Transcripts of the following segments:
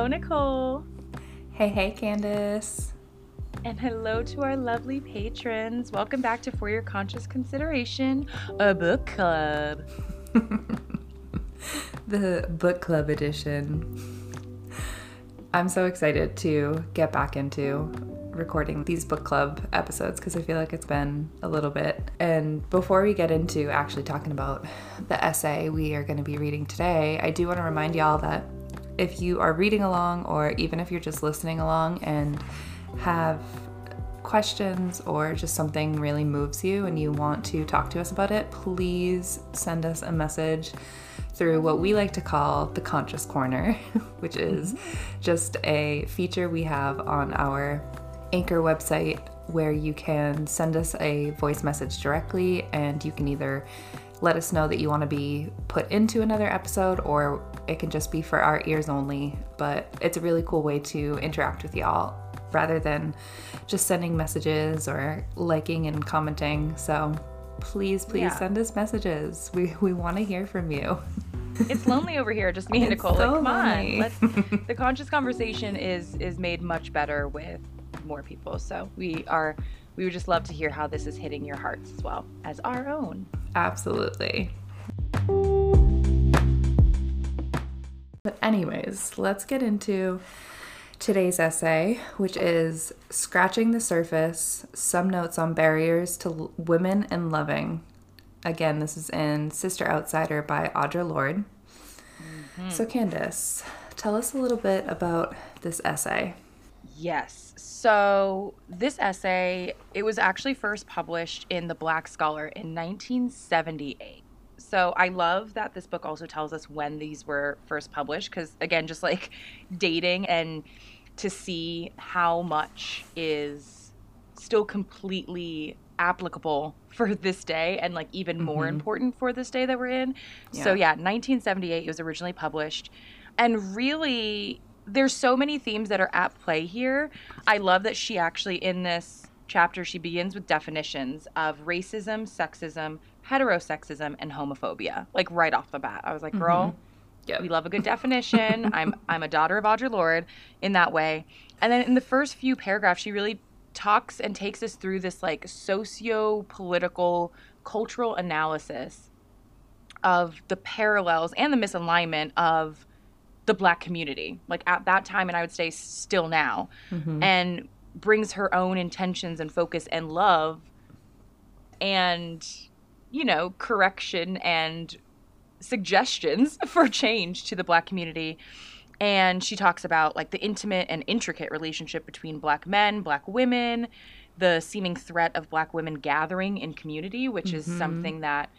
Hello, Nicole. Hey, hey, Candace. And hello to our lovely patrons. Welcome back to For Your Conscious Consideration, a book club. the book club edition. I'm so excited to get back into recording these book club episodes because I feel like it's been a little bit. And before we get into actually talking about the essay we are going to be reading today, I do want to remind y'all that if you are reading along or even if you're just listening along and have questions or just something really moves you and you want to talk to us about it, please send us a message through what we like to call the Conscious Corner, which is mm-hmm. just a feature we have on our Anchor website where you can send us a voice message directly and you can either let us know that you want to be put into another episode or it can just be for our ears only. But it's a really cool way to interact with y'all rather than just sending messages or liking and commenting. So please, please yeah. send us messages. We, we want to hear from you. it's lonely over here, just me and Nicole. So like, come lonely. on, let's. the conscious conversation is is made much better with more people. So we are. We would just love to hear how this is hitting your hearts as well as our own. Absolutely. But anyways, let's get into today's essay, which is Scratching the Surface Some Notes on Barriers to Women and Loving. Again, this is in Sister Outsider by Audre Lorde. Mm-hmm. So, Candace, tell us a little bit about this essay. Yes. So, this essay, it was actually first published in The Black Scholar in 1978. So I love that this book also tells us when these were first published because again, just like dating and to see how much is still completely applicable for this day and like even mm-hmm. more important for this day that we're in. Yeah. So yeah, 1978 it was originally published and really there's so many themes that are at play here. I love that she actually in this chapter she begins with definitions of racism, sexism, heterosexism and homophobia like right off the bat. I was like, girl, mm-hmm. Yep. we love a good definition. I'm I'm a daughter of Audre Lorde in that way. And then in the first few paragraphs, she really talks and takes us through this like socio-political cultural analysis of the parallels and the misalignment of the black community like at that time and i would say still now mm-hmm. and brings her own intentions and focus and love and you know, correction and suggestions for change to the black community. And she talks about like the intimate and intricate relationship between black men, black women, the seeming threat of black women gathering in community, which mm-hmm. is something that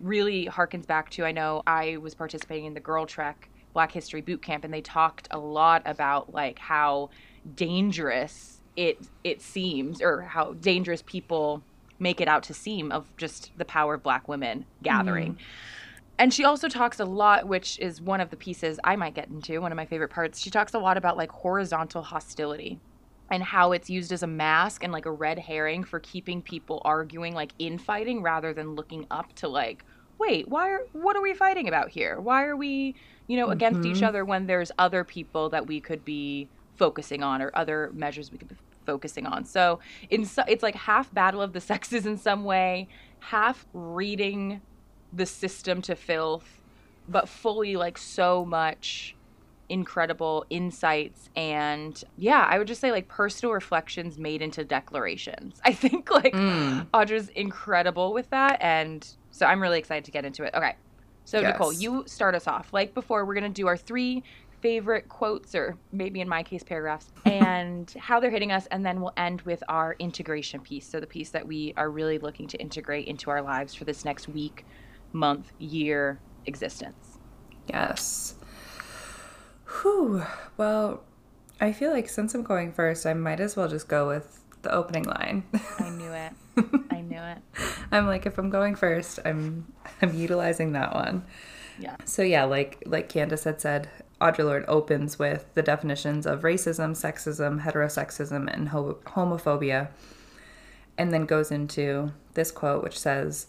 really harkens back to I know I was participating in the GirlTrek Black History Boot Camp and they talked a lot about like how dangerous it it seems or how dangerous people make it out to seem of just the power of black women gathering. Mm. And she also talks a lot, which is one of the pieces I might get into, one of my favorite parts. She talks a lot about like horizontal hostility and how it's used as a mask and like a red herring for keeping people arguing like infighting rather than looking up to like wait why are what are we fighting about here why are we you know against mm-hmm. each other when there's other people that we could be focusing on or other measures we could be focusing on. So in so, it's like half battle of the sexes in some way, half reading the system to filth, but fully like so much incredible insights and yeah i would just say like personal reflections made into declarations i think like mm. audre's incredible with that and so i'm really excited to get into it okay so yes. nicole you start us off like before we're going to do our three favorite quotes, or maybe in my case, paragraphs, and how they're hitting us. And then we'll end with our integration piece. So, the piece that we are really looking to integrate into our lives for this next week, month, year existence. Yes. Whew. Well, I feel like since I'm going first, I might as well just go with the opening line. I knew it. I knew it. I'm like, if I'm going first, I'm I'm utilizing that one. Yeah. So yeah, like like Candace had said, Audre Lorde opens with the definitions of racism, sexism, heterosexism, and ho- homophobia, and then goes into this quote, which says,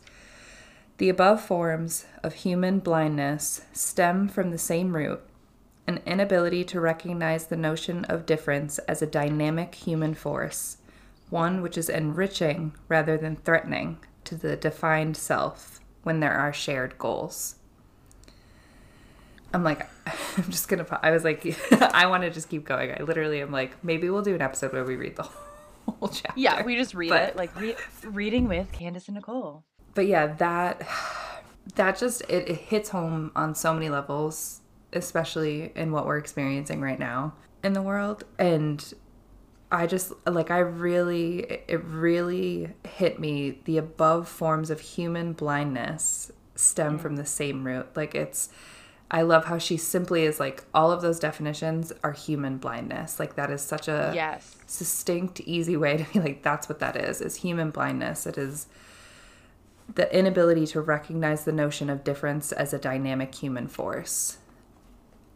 "The above forms of human blindness stem from the same root, an inability to recognize the notion of difference as a dynamic human force, one which is enriching rather than threatening to the defined self when there are shared goals. I'm like, I'm just gonna. I was like, I want to just keep going. I literally am like, maybe we'll do an episode where we read the whole chapter. Yeah, we just read But- it like re- reading with Candace and Nicole. but yeah that that just it, it hits home on so many levels especially in what we're experiencing right now in the world and i just like i really it really hit me the above forms of human blindness stem from the same root like it's i love how she simply is like all of those definitions are human blindness like that is such a Yes. succinct, easy way to be like, that's what that is, is human blindness. It is the inability to recognize the notion of difference as a dynamic human force.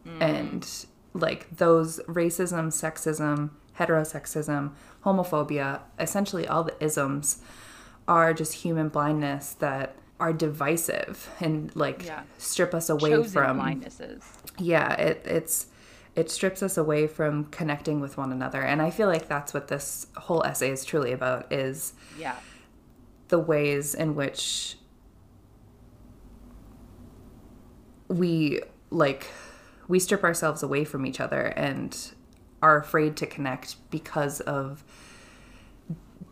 Mm. And like those racism, sexism, heterosexism, homophobia, essentially all the isms are just human blindness that are divisive and like Yeah. strip us away Chosen from blindnesses. yeah it, it's it strips us away from connecting with one another and i feel like that's what this whole essay is truly about is Yeah. the ways in which we like we strip ourselves away from each other and are afraid to connect because of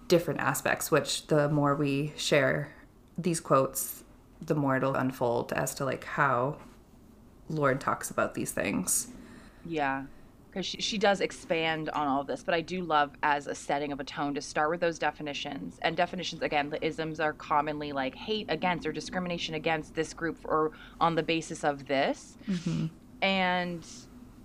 different aspects which the more we share these quotes the more it'll unfold as to like how Lorde talks about these things Yeah. Because she, she does expand on all of this, but I do love as a setting of a tone to start with those definitions. And definitions, again, the isms are commonly like hate against or discrimination against this group or on the basis of this. Mm-hmm. And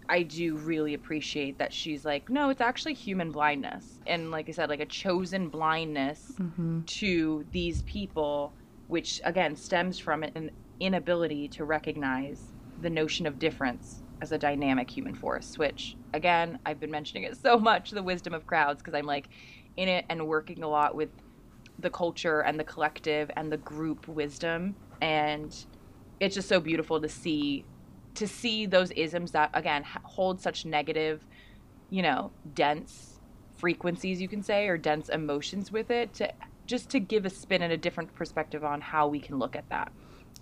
I do really appreciate that she's like, no, it's actually human blindness. And like I said, like a chosen blindness mm-hmm. to these people, which again stems from an inability to recognize the notion of difference as a dynamic human force, which again, I've been mentioning it so much, the wisdom of crowds, because I'm like in it and working a lot with the culture and the collective and the group wisdom. And it's just so beautiful to see to see those isms that again hold such negative you know dense frequencies you can say or dense emotions with it to just to give a spin and a different perspective on how we can look at that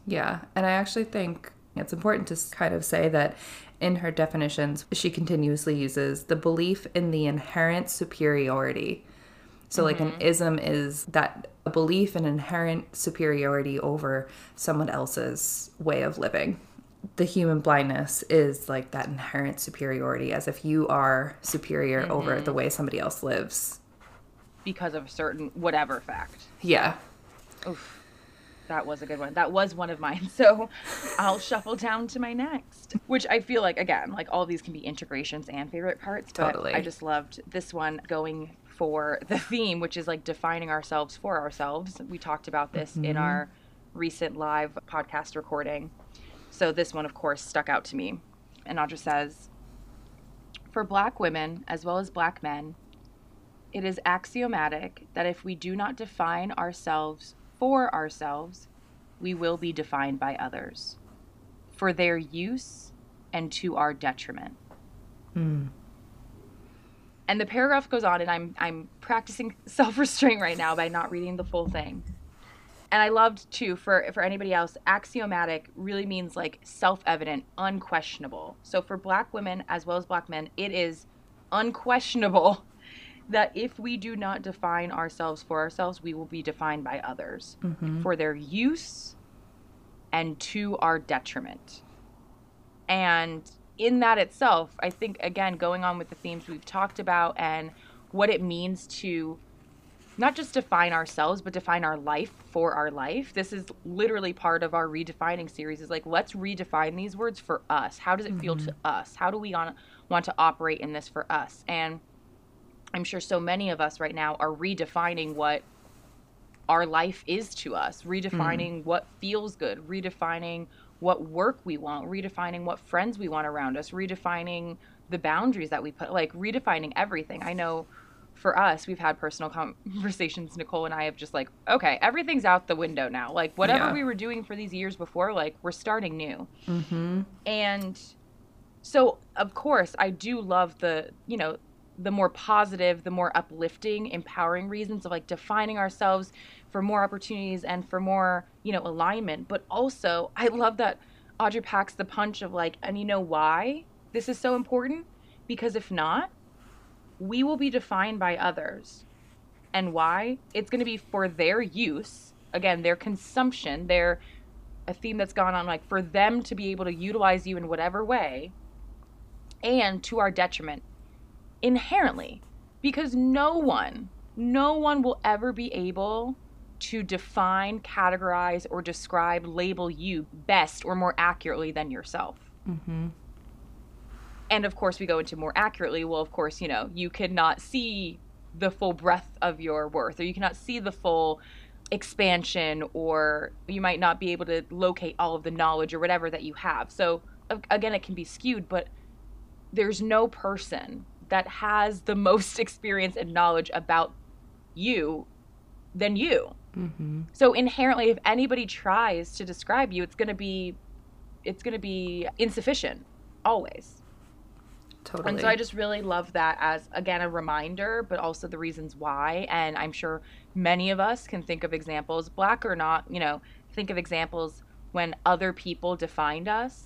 Yeah, and I actually think it's important to kind of say that in her definitions, she continuously uses the belief in the inherent superiority. So, like, an mm-hmm. ism is that a belief in inherent superiority over someone else's way of living. The human blindness is like that inherent superiority, as if you are superior over mm-hmm. the way somebody else lives. Because of a certain whatever fact Yeah. Oof, that was a good one. That was one of mine. So I'll shuffle down to my next, which I feel like, again, like all these can be integrations and favorite parts. But Totally. I just loved this one going for the theme, which is like defining ourselves for ourselves. We talked about this in mm-hmm. our recent live podcast recording. So this one, of course, stuck out to me. And Audra says, for black women as well as black men, it is axiomatic that if we do not define ourselves for ourselves, we will be defined by others for their use and to our detriment. Hmm. And the paragraph goes on, and I'm I'm practicing self restraint right now by not reading the full thing. And I loved too for for anybody else, axiomatic really means like self evident, unquestionable. So for Black women as well as Black men, it is unquestionable that if we do not define ourselves for ourselves, we will be defined by others mm-hmm. for their use and to our detriment. And in that itself, I think, again, going on with the themes we've talked about and what it means to not just define ourselves, but define our life for our life. This is literally part of our redefining series is like, let's redefine these words for us. How does it feel to mm-hmm. us? How do we on, want to operate in this for us? And I'm sure so many of us right now are redefining what our life is to us, redefining mm. what feels good, redefining what work we want, redefining what friends we want around us, redefining the boundaries that we put, like redefining everything. I know for us, we've had personal conversations. Nicole and I have just like, okay, everything's out the window now. Like, whatever Yeah. we were doing for these years before, like, we're starting new. Mm-hmm. And So, of course, I do love the, you know, the more positive, the more uplifting, empowering reasons of like defining ourselves for more opportunities and for more, you know, alignment. But also, I love that Audre packs the punch of like, and you know why this is so important? Because if not, we will be defined by others. And why? It's going to be for their use, again, their consumption, their a theme that's gone on like for them to be able to utilize you in whatever way and to our detriment inherently because no one no one will ever be able to define categorize or describe label you best or more accurately than yourself. Mm-hmm. and of course we go into more accurately. Well of course you know you cannot see the full breadth of your worth or you cannot see the full expansion or you might not be able to locate all of the knowledge or whatever that you have. So again it can be skewed but there's no person that has the most experience and knowledge about you than you Mm-hmm. so inherently if anybody tries to describe you it's going to be it's going to be insufficient always Totally. and so I just really love that as, again, a reminder, but also the reasons why. And I'm sure many of us can think of examples, black or not, you know, think of examples when other people defined us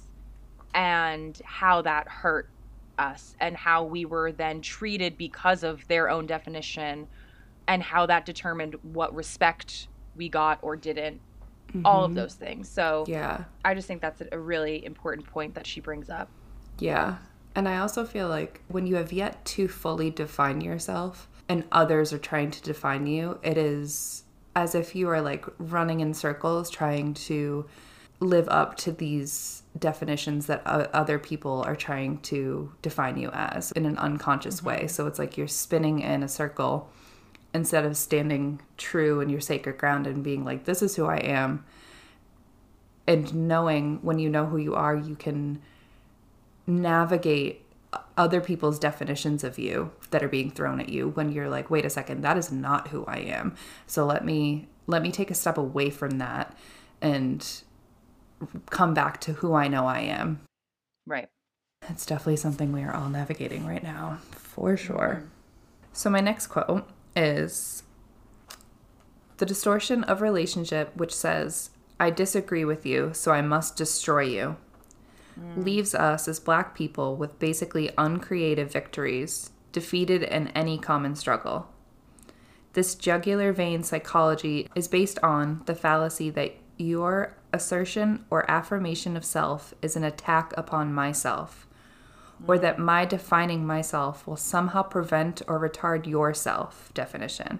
and how that hurt us and how we were then treated because of their own definition and how that determined what respect we got or didn't. All of Mhm. those things. So Yeah. I just think that's a really important point that she brings up. Yeah. And I also feel like when you have yet to fully define yourself and others are trying to define you, it is as if you are like running in circles trying to live up to these definitions that other people are trying to define you as in an unconscious mm-hmm. way. So it's like you're spinning in a circle instead of standing true in your sacred ground and being like, this is who I am. And knowing when you know who you are, you can navigate other people's definitions of you that are being thrown at you when you're like wait a second that is not who i am so let me let me take a step away from that and come back to who i know i am Right. it's definitely something we are all navigating right now for sure mm-hmm. so my next quote is the distortion of relationship which says i disagree with you so i must destroy you mm. leaves us as black people with basically uncreative victories, defeated in any common struggle. This jugular vein psychology is based on the fallacy that your assertion or affirmation of self is an attack upon myself, or that my defining myself will somehow prevent or retard your self definition.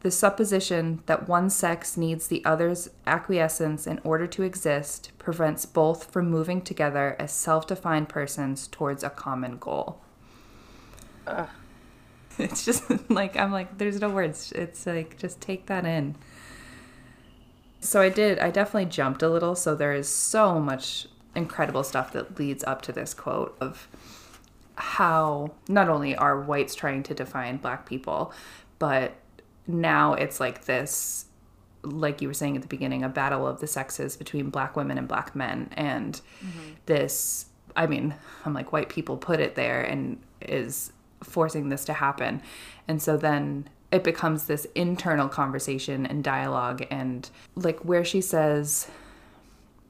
The supposition that one sex needs the other's acquiescence in order to exist prevents both from moving together as self defined persons towards a common goal. It's just like, I'm like, there's no words. It's like, just take that in. So I did, I definitely jumped a little. So there is so much incredible stuff that leads up to this quote of how not only are whites trying to define black people, but now it's like this like you were saying at the beginning a battle of the sexes between black women and black men. And mm-hmm. this i mean i'm like white people put it there and is forcing this to happen. And so then it becomes this internal conversation and dialogue and like where she says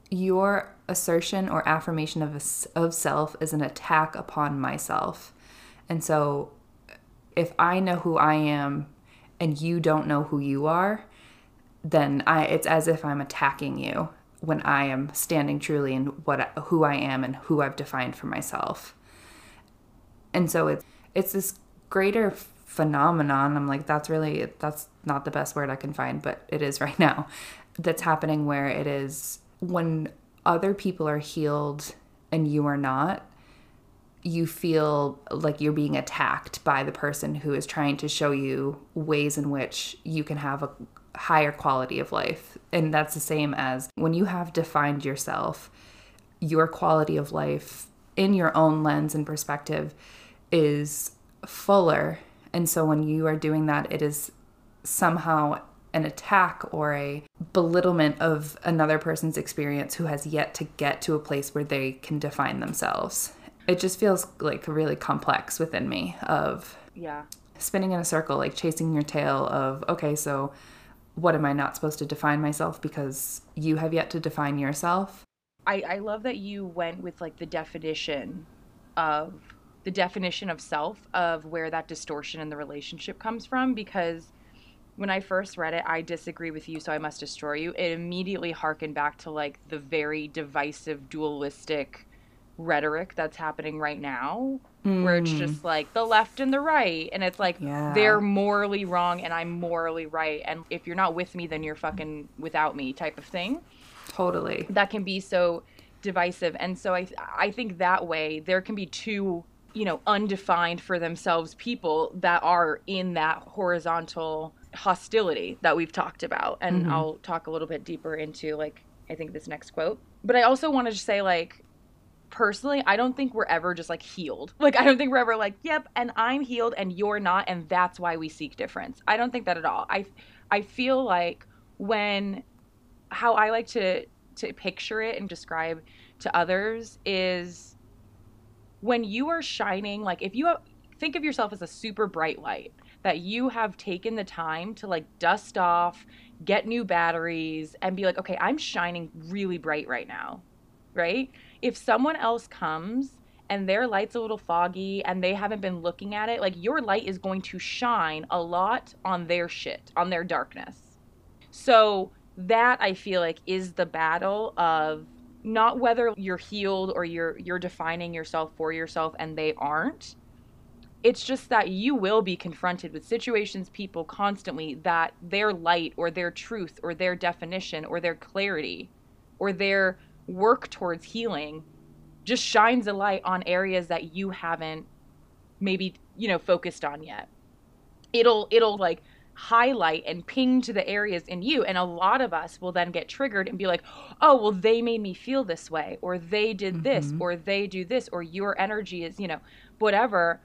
your assertion or affirmation of, a, of self is an attack upon myself and so if i know who i am and you don't know who you are then I it's as if I'm attacking you when I am standing truly in what who I am and who I've defined for myself. And so it's it's this greater phenomenon. I'm like that's really that's not the best word I can find, but it is right now. That's happening where it is when other people are healed and you are not, you feel like you're being attacked by the person who is trying to show you ways in which you can have a higher quality of life. And that's the same as when you have defined yourself, your quality of life in your own lens and perspective is fuller. And so when you are doing that, it is somehow an attack or a belittlement of another person's experience who has yet to get to a place where they can define themselves. it just feels like really complex within me of Yeah. spinning in a circle, like chasing your tail of, okay, so what am I not supposed to define myself because you have yet to define yourself? I, I love that you went with like the definition of the definition of self of where that distortion in the relationship comes from because when I first read it, I disagree with you, so I must destroy you. It immediately harkened back to like the very divisive, dualistic rhetoric that's happening right now, where it's hmm. just like the left and the right, and it's like Yeah. they're morally wrong and I'm morally right, and if you're not with me, then you're fucking without me, type of thing Totally. that can be so divisive and so i i think that way there can be two you know undefined for themselves people that are in that horizontal hostility that we've talked about. And mm-hmm. i'll talk a little bit deeper into like i think this next quote. But i also wanted to say like personally i don't think we're ever just like healed. Like i don't think we're ever like yep and i'm healed and you're not and that's why we seek difference. I don't think that at all. I i feel like when how I like to to picture it and describe to others is when you are shining like if you have, think of yourself as a super bright light that you have taken the time to like dust off, get new batteries and be like okay, I'm shining really bright right now. Right? If someone else comes and their light's a little foggy and they haven't been looking at it, like your light is going to shine a lot on their shit, on their darkness. So that I feel like is the battle of not whether you're healed or you're you're defining yourself for yourself and they aren't. It's just that you will be confronted with situations, people constantly that their light or their truth or their definition or their clarity or their work towards healing just shines a light on areas that you haven't maybe, you know, focused on yet. It'll it'll like highlight and ping to the areas in you. And a lot of us will then get triggered and be like oh well they made me feel this way or they did this mm-hmm. or they do this or your energy is you know whatever.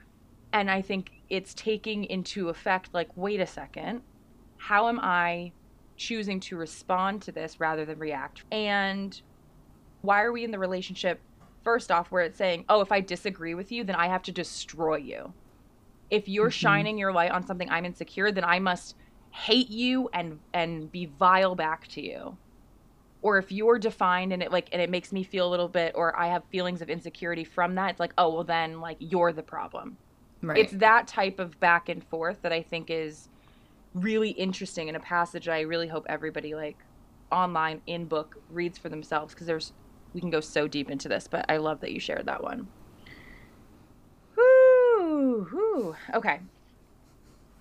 And i think it's taking into effect like wait a second. How am i choosing to respond to this rather than react? And why are we in the relationship first off where it's saying oh if i disagree with you then i have to destroy you if you're mm-hmm. shining your light on something I'm insecure, then I must hate you and and be vile back to you. Or if you're defined and it like and it makes me feel a little bit or I have feelings of insecurity from that, it's like, oh well then like you're the problem. Right. It's that type of back and forth that I think is really interesting in a passage that I really hope everybody like online in book reads for themselves because there's we can go so deep into this, but I love that you shared that one. Whew. Okay.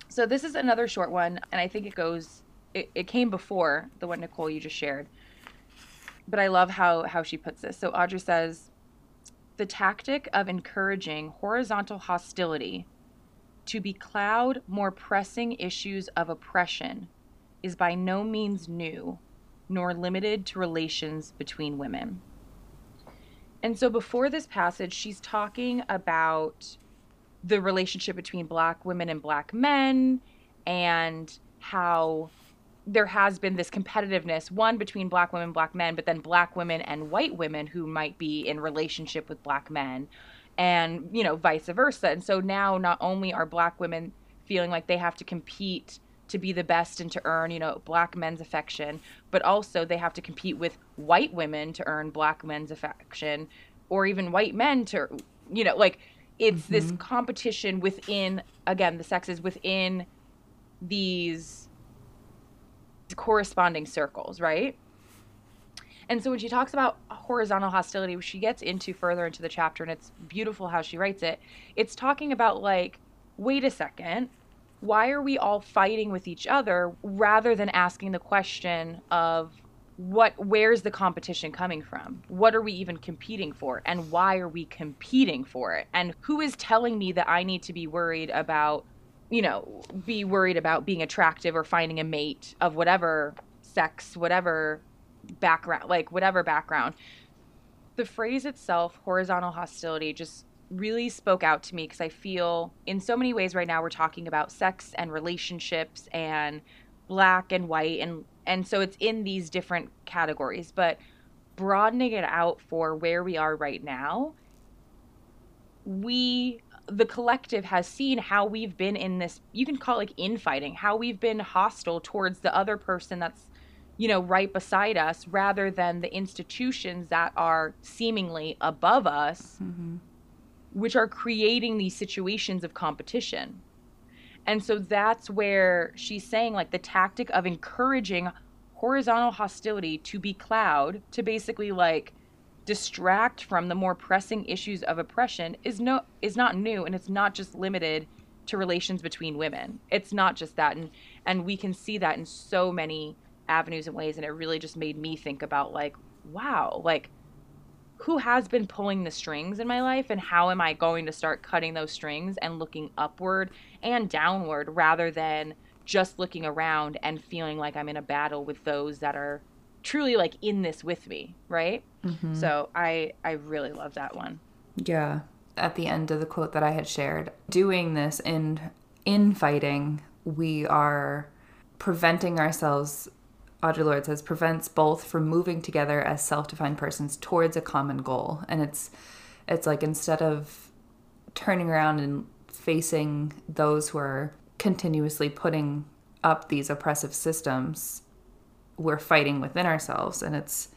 So this is another short one, and I think it goes. It, it came before the one Nicole you just shared, but I love how how she puts this. So Audre says, the tactic of encouraging horizontal hostility to becloud more pressing issues of oppression is by no means new, nor limited to relations between women. And so before this passage, she's talking about the relationship between black women and black men and how there has been this competitiveness one between black women black men but then black women and white women who might be in relationship with black men and you know vice versa. And so now not only are black women feeling like they have to compete to be the best and to earn you know black men's affection but also they have to compete with white women to earn black men's affection or even white men to you know like it's this mm-hmm. competition within again the sexes within these corresponding circles right and so when she talks about horizontal hostility, she gets into further into the chapter, and it's beautiful how she writes it. It's talking about, like, wait a second, why are we all fighting with each other rather than asking the question of what where's the competition coming from? What are we even competing for? And why are we competing for it? And who is telling me that i need to be worried about you know be worried about being attractive or finding a mate of whatever sex whatever background like whatever background? The phrase itself horizontal hostility just really spoke out to me because i feel in so many ways right now we're talking about sex and relationships and black and white and and so it's in these different categories but broadening it out for where we are right now we the collective has seen how we've been in this you can call it like infighting how we've been hostile towards the other person that's you know right beside us rather than the institutions that are seemingly above us mm-hmm. which are creating these situations of competition and so that's where she's saying like the tactic of encouraging horizontal hostility to be cloud to basically like distract from the more pressing issues of oppression is no is not new and it's not just limited to relations between women. It's not just that and and we can see that in so many avenues and ways and it really just made me think about like wow, like who has been pulling the strings in my life and how am I going to start cutting those strings and looking upward and downward rather than just looking around and feeling like I'm in a battle with those that are truly like in this with me, right? Mm-hmm. So I I really love that one. Yeah. At the end of the quote that I had shared, doing this in infighting, we are preventing ourselves Audre Lorde says prevents both from moving together as self-defined persons towards a common goal. And it's it's like instead of turning around and facing those who are continuously putting up these oppressive systems, we're fighting within ourselves and it's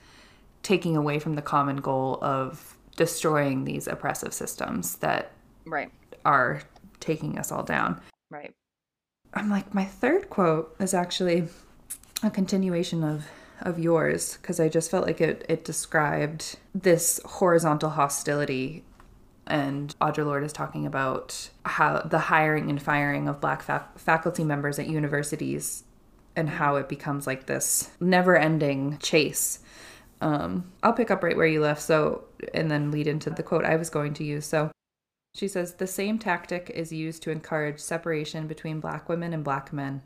taking away from the common goal of destroying these oppressive systems that right are taking us all down. Right. I'm like my third quote is actually a continuation of of yours because I just felt like it it described this horizontal hostility and Audre Lorde is talking about how the hiring and firing of black fa- faculty members at universities and how it becomes like this never-ending chase. Um, I'll pick up right where you left, so and then lead into the quote I was going to use. So she says the same tactic is used to encourage separation between black women and black men.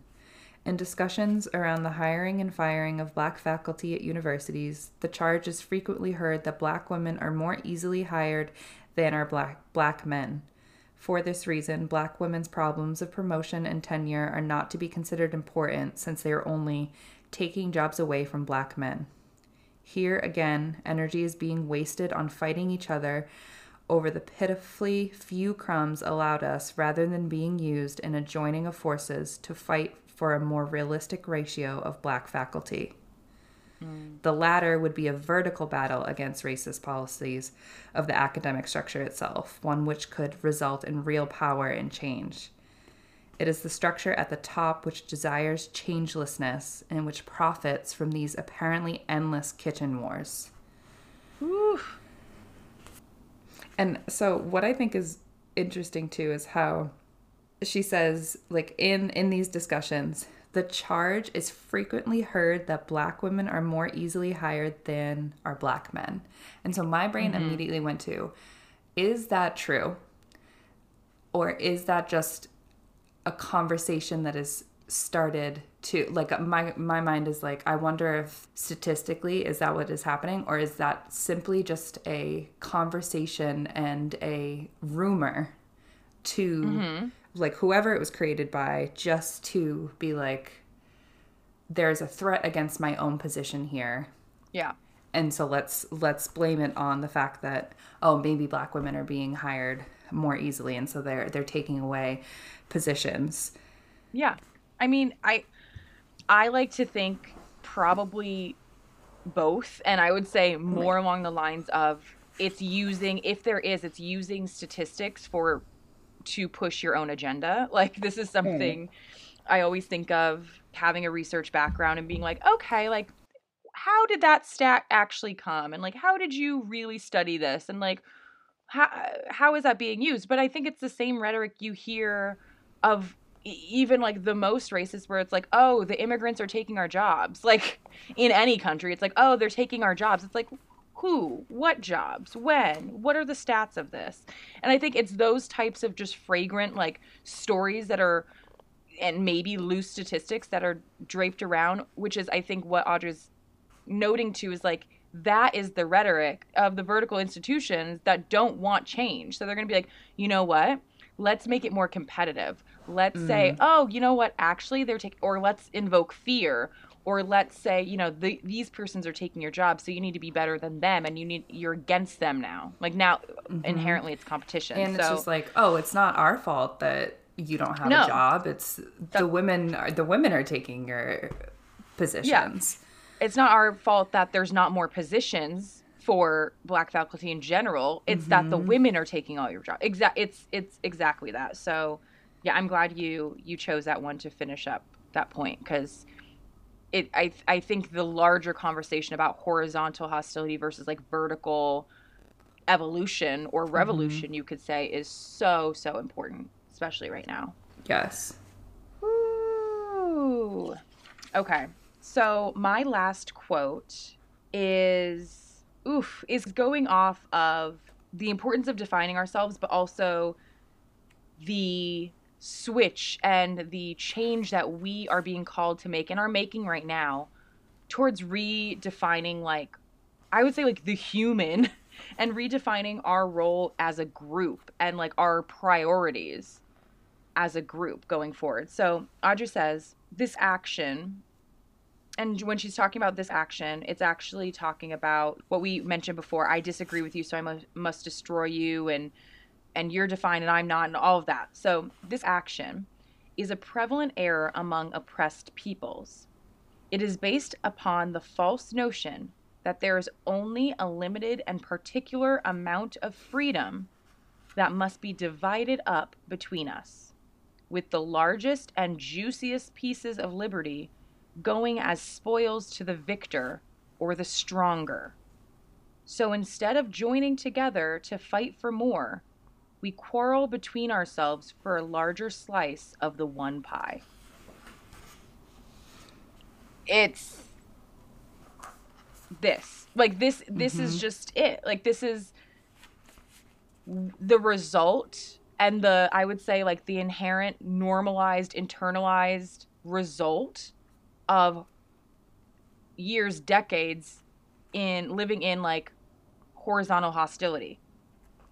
In discussions around the hiring and firing of black faculty at universities, the charge is frequently heard that black women are more easily hired than are black, black men. For this reason, black women's problems of promotion and tenure are not to be considered important since they are only taking jobs away from black men. Here again, energy is being wasted on fighting each other over the pitifully few crumbs allowed us rather than being used in a joining of forces to fight for a more realistic ratio of black faculty. Mm. The latter would be a vertical battle against racist policies of the academic structure itself, one which could result in real power and change. It is the structure at the top which desires changelessness and which profits from these apparently endless kitchen wars. Oof. And so, what I think is interesting too is how she says like in in these discussions the charge is frequently heard that black women are more easily hired than are black men. And so my brain mm-hmm. immediately went to is that true? Or is that just a conversation that is started to like my my mind is like I wonder if statistically is that what is happening? Or is that simply just a conversation and a rumor to mm-hmm like whoever it was created by just to be like there's a threat against my own position here. Yeah. And so let's let's blame it on the fact that oh maybe black women are being hired more easily and so they're they're taking away positions. Yeah. I mean i i like to think probably both and i would say more along the lines of it's using if there is it's using statistics for to push your own agenda. Like this is something mm. I always think of having a research background and being like, okay, like how did that stat actually come? And like how did you really study this? And like how how is that being used? But I think it's the same rhetoric you hear of even like the most racist where it's like oh the immigrants are taking our jobs like in any country it's like oh they're taking our jobs it's like who, what jobs, when, what are the stats of this? And I think it's those types of just fragrant like stories that are and maybe loose statistics that are draped around, which is I think what Audre's noting to is like that is the rhetoric of the vertical institutions that don't want change. So they're going to be like, you know what? Let's make it more competitive. Let's mm. say, oh, you know what? Actually, they're taking, or let's invoke fear, or let's say you know the, these persons are taking your job so you need to be better than them and you need you're against them now like now mm-hmm. inherently it's competition and so, it's just like oh it's not our fault that you don't have no, a job it's that, the women are the women are taking your positions yeah. it's not our fault that there's not more positions for black faculty in general it's mm-hmm. that the mm-hmm. women are taking all your job exact it's it's exactly that so yeah i'm glad you you chose that one to finish up that point because it I I think the larger conversation about horizontal hostility versus like vertical evolution or mm-hmm. revolution mm-hmm. you could say is so so important especially right now. Yes. Ooh. Okay. So my last quote is oof is going off of the importance of defining ourselves but also the switch and the change that we are being called to make and are making right now towards redefining like I would say like the human and redefining our role as a group and like our priorities as a group going forward. So Audre says this action and when she's talking about this action, it's actually talking about what we mentioned before. I disagree with you, so I must, must destroy you and and you're defined and I'm not, and all of that. So, this action is a prevalent error among oppressed peoples. It is based upon the false notion that there is only a limited and particular amount of freedom that must be divided up between us, with the largest and juiciest pieces of liberty going as spoils to the victor or the stronger. So instead of joining together to fight for more, we quarrel between ourselves for a larger slice of the one pie. It's this. Like this this mm-hmm. is just it. Like this is the result and the I would say like the inherent normalized internalized result of years decades in living in like horizontal hostility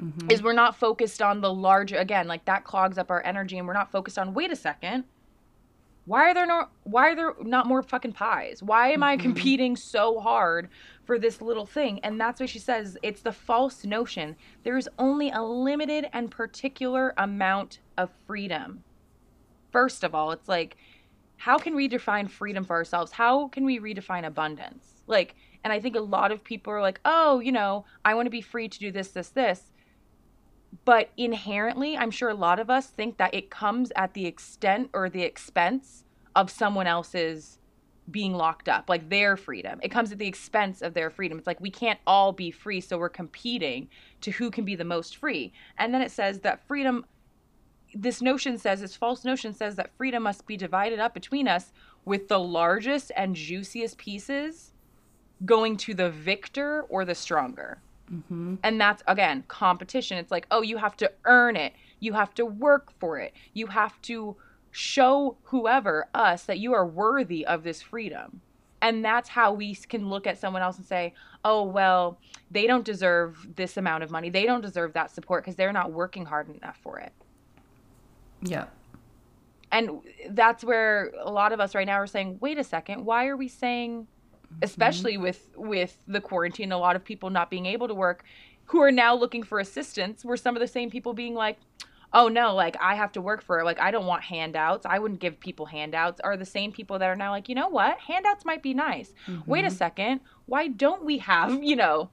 mm-hmm. is we're not focused on the larger again like that clogs up our energy and we're not focused on wait a second why are there no why are there not more fucking pies? Why am mm-hmm. i competing so hard for this little thing? And that's what she says it's the false notion. There's only a limited and particular amount of freedom. First of all it's like how can we define freedom for ourselves? How can we redefine abundance? Like and i think a lot of people are like oh you know i want to be free to do this this this but inherently, I'm sure a lot of us think that it comes at the extent or the expense of someone else's being locked up, like their freedom. It comes at the expense of their freedom. It's like we can't all be free, so we're competing to who can be the most free. And then it says that freedom, this notion says, this false notion says that freedom must be divided up between us with the largest and juiciest pieces going to the victor or the stronger. Mm-hmm. And that's, again, competition. It's like, oh, you have to earn it. You have to work for it. You have to show whoever, us, that you are worthy of this freedom. And that's how we can look at someone else and say, oh, well, they don't deserve this amount of money. They don't deserve that support because they're not working hard enough for it. Yeah. And that's where a lot of us right now are saying, wait a second, why are we saying. Especially mm-hmm. with with the quarantine a lot of people not being able to work who are now looking for assistance were some of the same people being like oh no like i have to work for it like i don't want handouts i wouldn't give people handouts are the same people that are now like you know what handouts might be nice mm-hmm. wait a mm-hmm. second why don't we have you know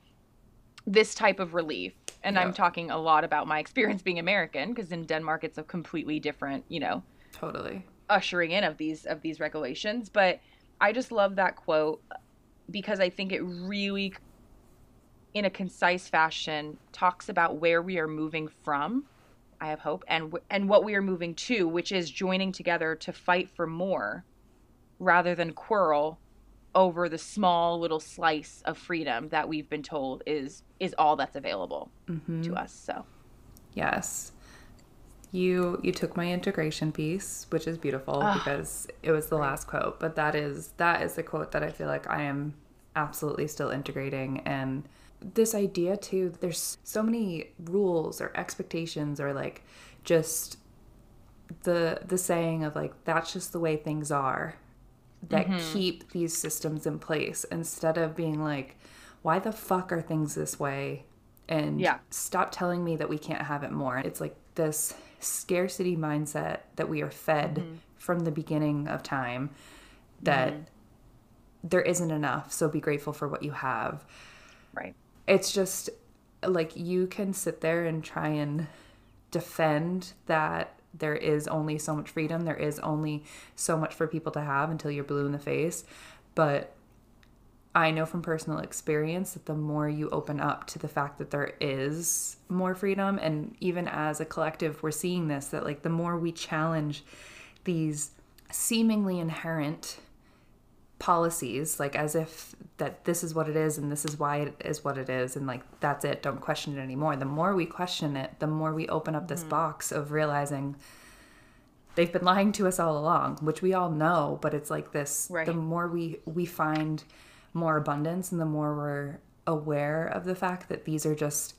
this type of relief and yep. i'm talking a lot about my experience being american because in denmark it's a completely different you know totally ushering in of these of these regulations but i just love that quote because I think it really, in a concise fashion, talks about where we are moving from. I have hope, and and what we are moving to, which is joining together to fight for more, rather than quarrel over the small little slice of freedom that we've been told is is all that's available mm-hmm. to us. So, yes, you you took my integration piece which is beautiful Ugh, because it was the last quote but that is that is the quote that i feel like i am absolutely still integrating and this idea too there's so many rules or expectations or like just the the saying of like that's just the way things are that mm-hmm. keep these systems in place instead of being like, why the fuck are things this way? And yeah. stop telling me that we can't have it more. It's like this scarcity mindset that we are fed mm-hmm. from the beginning of time that mm-hmm. there isn't enough. So be grateful for what you have. Right. It's just like you can sit there and try and defend that there is only so much freedom, there is only so much for people to have until you're blue in the face. But I know from personal experience that the more you open up to the fact that there is more freedom, and even as a collective, we're seeing this that like the more we challenge these seemingly inherent policies like as if that this is what it is and this is why it is what it is and like that's it don't question it anymore the more we question it the more we open up this mm-hmm. box of realizing they've been lying to us all along which we all know but it's like this right. the more we we find more abundance and the more we're aware of the fact that these are just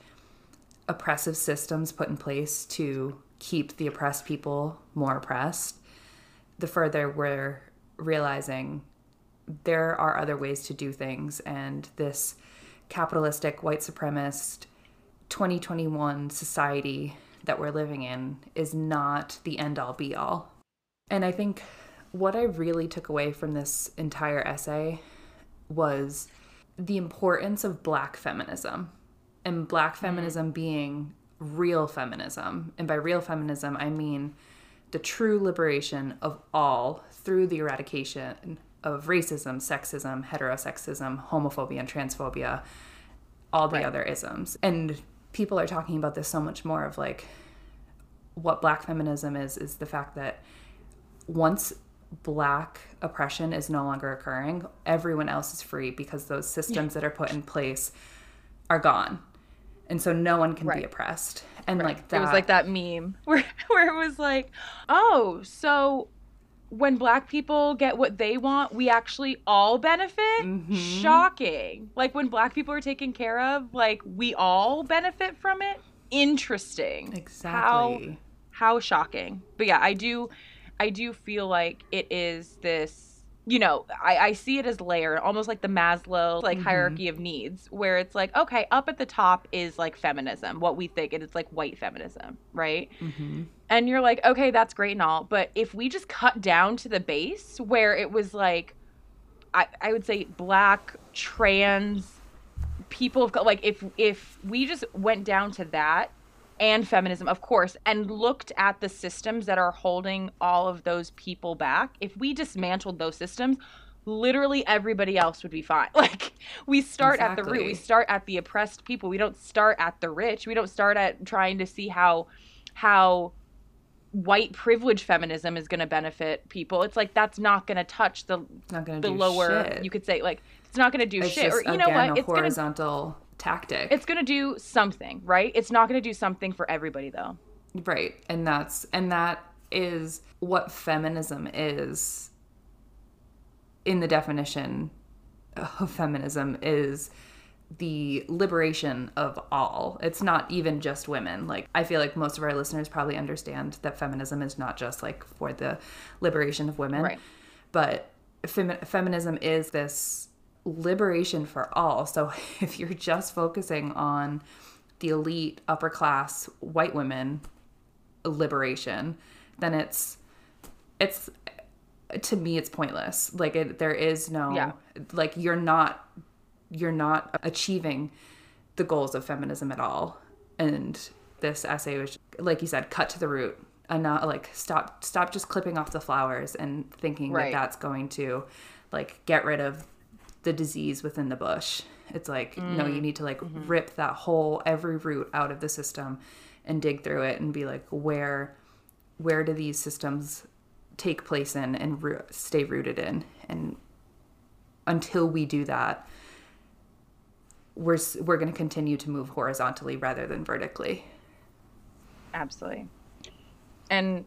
oppressive systems put in place to keep the oppressed people more oppressed the further we're realizing there are other ways to do things, and this capitalistic, white supremacist 2021 society that we're living in is not the end all be all. And I think what I really took away from this entire essay was the importance of black feminism and black mm-hmm. feminism being real feminism. And by real feminism, I mean the true liberation of all through the eradication of racism, sexism, heterosexism, homophobia, and transphobia, all the right. other isms. And people are talking about this so much more of like what black feminism is is the fact that once black oppression is no longer occurring, everyone else is free because those systems that are put in place are gone. And so no one can right. be oppressed. And right. like that It was like that meme where where it was like, "Oh, so when black people get what they want, we actually all benefit. Mm-hmm. Shocking. Like when black people are taken care of, like we all benefit from it. Interesting. Exactly. How how shocking. But yeah, I do I do feel like it is this you know, I, I see it as layered, almost like the Maslow like mm-hmm. hierarchy of needs, where it's like, okay, up at the top is like feminism, what we think, and it's like white feminism, right? Mm-hmm. And you're like, okay, that's great and all, but if we just cut down to the base, where it was like, I, I would say black, trans, people of like if if we just went down to that and feminism, of course, and looked at the systems that are holding all of those people back, if we dismantled those systems, literally everybody else would be fine. Like we start exactly. at the root, we start at the oppressed people. We don't start at the rich. We don't start at trying to see how how white privilege feminism is going to benefit people. It's like that's not going to touch the the lower. Shit. You could say like it's not going to do it's shit. Just, or you again, know what? It's horizontal. Gonna, tactic. It's going to do something, right? It's not going to do something for everybody though. Right. And that's and that is what feminism is in the definition of feminism is the liberation of all. It's not even just women. Like I feel like most of our listeners probably understand that feminism is not just like for the liberation of women. Right. But fem- feminism is this liberation for all. So if you're just focusing on the elite upper class white women liberation, then it's it's to me it's pointless. Like it, there is no yeah. like you're not you're not achieving the goals of feminism at all. And this essay was like you said cut to the root and not like stop stop just clipping off the flowers and thinking right. that that's going to like get rid of the disease within the bush. It's like, mm. no, you need to like mm-hmm. rip that whole every root out of the system and dig through it and be like, where, where do these systems take place in and ro- stay rooted in? And until we do that, we're we're going to continue to move horizontally rather than vertically. Absolutely. And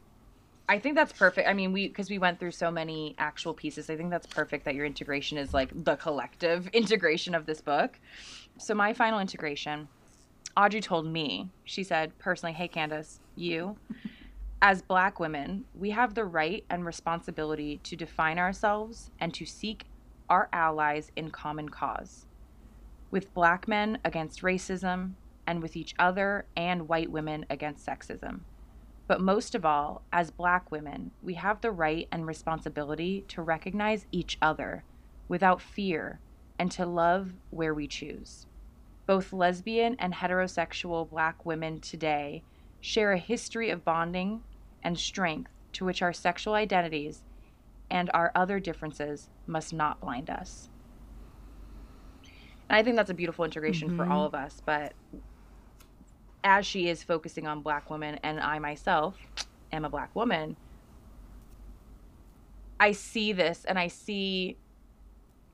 I think that's perfect. I mean, we because we went through so many actual pieces. I think that's perfect that your integration is like the collective integration of this book. So my final integration, Audre told me. She said personally, "Hey Candace, you As black women, we have the right and responsibility to define ourselves and to seek our allies in common cause. With black men against racism, and with each other and white women against sexism. But most of all, as black women, we have the right and responsibility to recognize each other without fear and to love where we choose. Both lesbian and heterosexual black women today share a history of bonding and strength to which our sexual identities and our other differences must not blind us. And I think that's a beautiful integration mm-hmm. for all of us, but as she is focusing on black women and I myself am a black woman, I see this and I see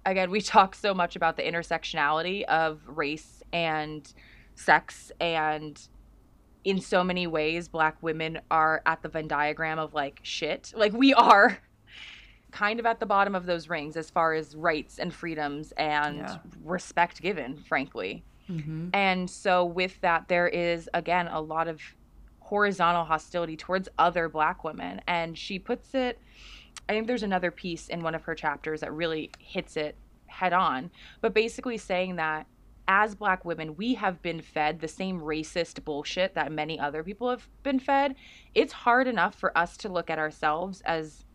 again we talk so much about the intersectionality of race and sex and in so many ways black women are at the Venn diagram of like shit. Like we are kind of at the bottom of those rings as far as rights and freedoms and yeah. respect given, frankly. Mm-hmm. And so, with that, there is again a lot of horizontal hostility towards other black women. And she puts it, I think there's another piece in one of her chapters that really hits it head on, but basically saying that as black women, we have been fed the same racist bullshit that many other people have been fed. It's hard enough for us to look at ourselves as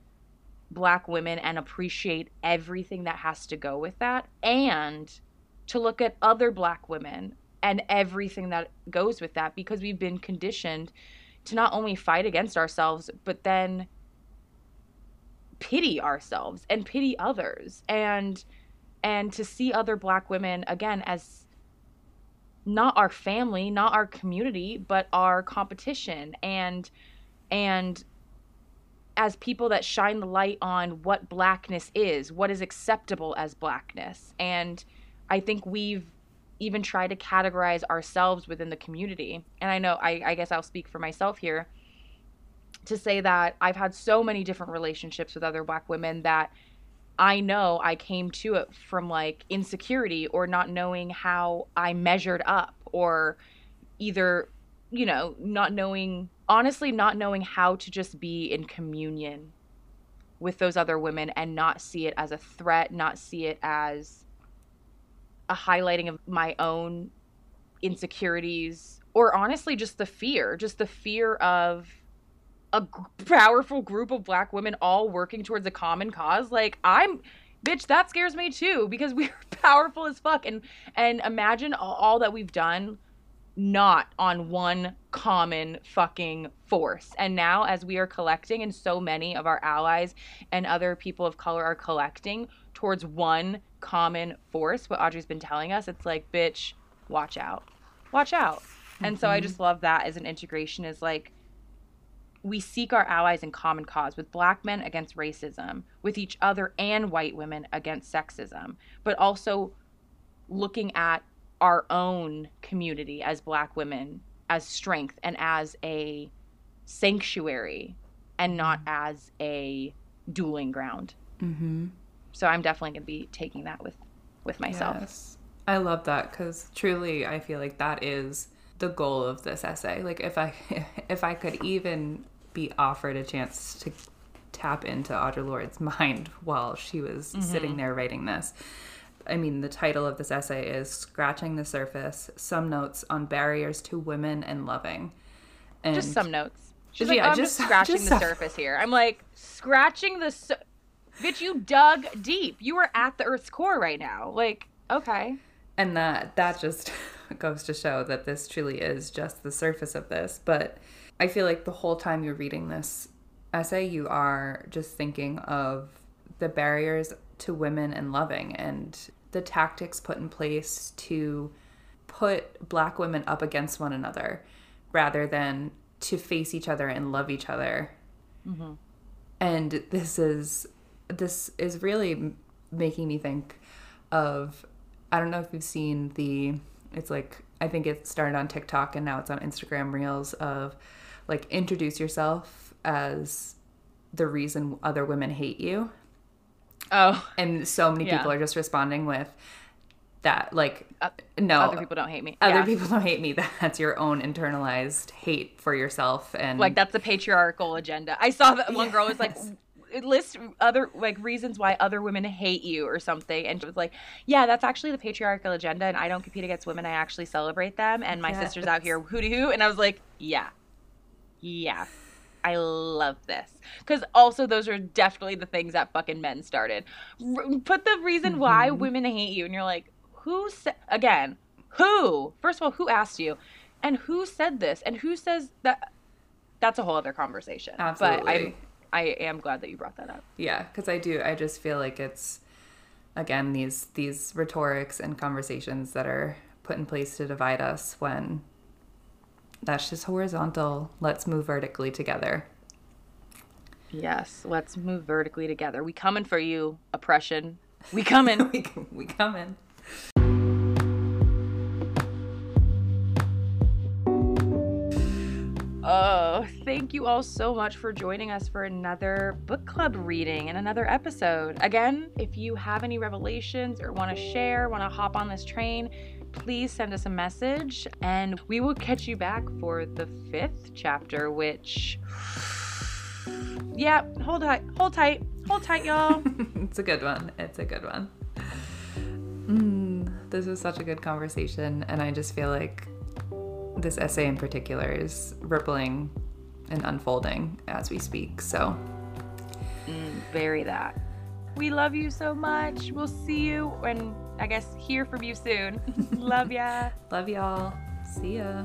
black women and appreciate everything that has to go with that and to look at other black women and everything that goes with that because we've been conditioned to not only fight against ourselves but then pity ourselves and pity others and and to see other black women again as not our family not our community but our competition and and as people that shine the light on what blackness is what is acceptable as blackness. And I think we've even tried to categorize ourselves within the community. And I know, I, I guess I'll speak for myself here to say that I've had so many different relationships with other black women that I know I came to it from like insecurity or not knowing how I measured up or either, you know, not knowing, honestly, not knowing how to just be in communion with those other women and not see it as a threat, not see it as a highlighting of my own insecurities or honestly just the fear, just the fear of a powerful group of black women all working towards a common cause. Like I'm bitch that scares me too because we're powerful as fuck and and imagine all that we've done not on one common fucking force. And now, as we are collecting, and so many of our allies and other people of color are collecting towards one common force, what Audre's been telling us, it's like, bitch, watch out. Watch out. Mm-hmm. And so I mm-hmm. just love that as an integration is like, we seek our allies in common cause with black men against racism, with each other and white women against sexism, but also looking at our own community as black women as strength and as a sanctuary and not as a dueling ground. Mm-hmm. So I'm definitely going to be taking that with with myself. Yes. I love that because truly I feel like that is the goal of this essay. Like if I if I could even be offered a chance to tap into Audre Lorde's mind while she was mm-hmm. sitting there writing this, I mean, the title of this essay is Scratching the Surface Some Notes on Barriers to Women and Loving. And just some notes. She's yeah, like, oh, I'm just, just scratching just the surface here. I'm like, scratching the. Su- Bitch, you dug deep. You were at the Earth's core right now. Like, okay. And that that just goes to show that this truly is just the surface of this. But I feel like the whole time you're reading this essay, you are just thinking of the barriers to women and loving and the tactics put in place to put black women up against one another rather than to face each other and love each other. Mm-hmm. And this is this is really making me think of I don't know if you've seen the it's like I think it started on TikTok and now it's on Instagram Reels of like introduce yourself as the reason other women hate you. Oh. And so many people are just responding with that like Uh, no Other people don't hate me. other Yeah. people don't hate me that's your own internalized hate for yourself and like that's the patriarchal agenda. I saw that one girl was like Yes. List other like reasons why other women hate you or something and she was like yeah that's actually the patriarchal agenda and i don't compete against women. I actually celebrate them and my sister's out here hooty hoo and i was like yeah. Yeah. I love this. Because also those are definitely the things that fucking men started. R- put the reason why Mhm. women hate you and you're like who said again who? First of all who asked you? And who said this? And who says that that's a whole other conversation but Absolutely. i'm I am glad that you brought that up. Yeah, because I do. I just feel like it's again these these rhetorics and conversations that are put in place to divide us when that's just horizontal. Let's move vertically together. Yes, let's move vertically together. We coming for you, oppression. We coming. we we coming. Thank you all so much for joining us for another book club reading and another episode. Again, if you have any revelations or want to share, want to hop on this train, please send us a message and we will catch you back for the fifth chapter, which. Yeah, hold tight, hold tight, hold tight, y'all. it's a good one. It's a good one. Mm, this was such a good conversation, and I just feel like this essay in particular is rippling and unfolding as we speak. So, Mm, very that. We love you so much. We'll see you and I guess hear from you soon. love ya. love y'all. See ya.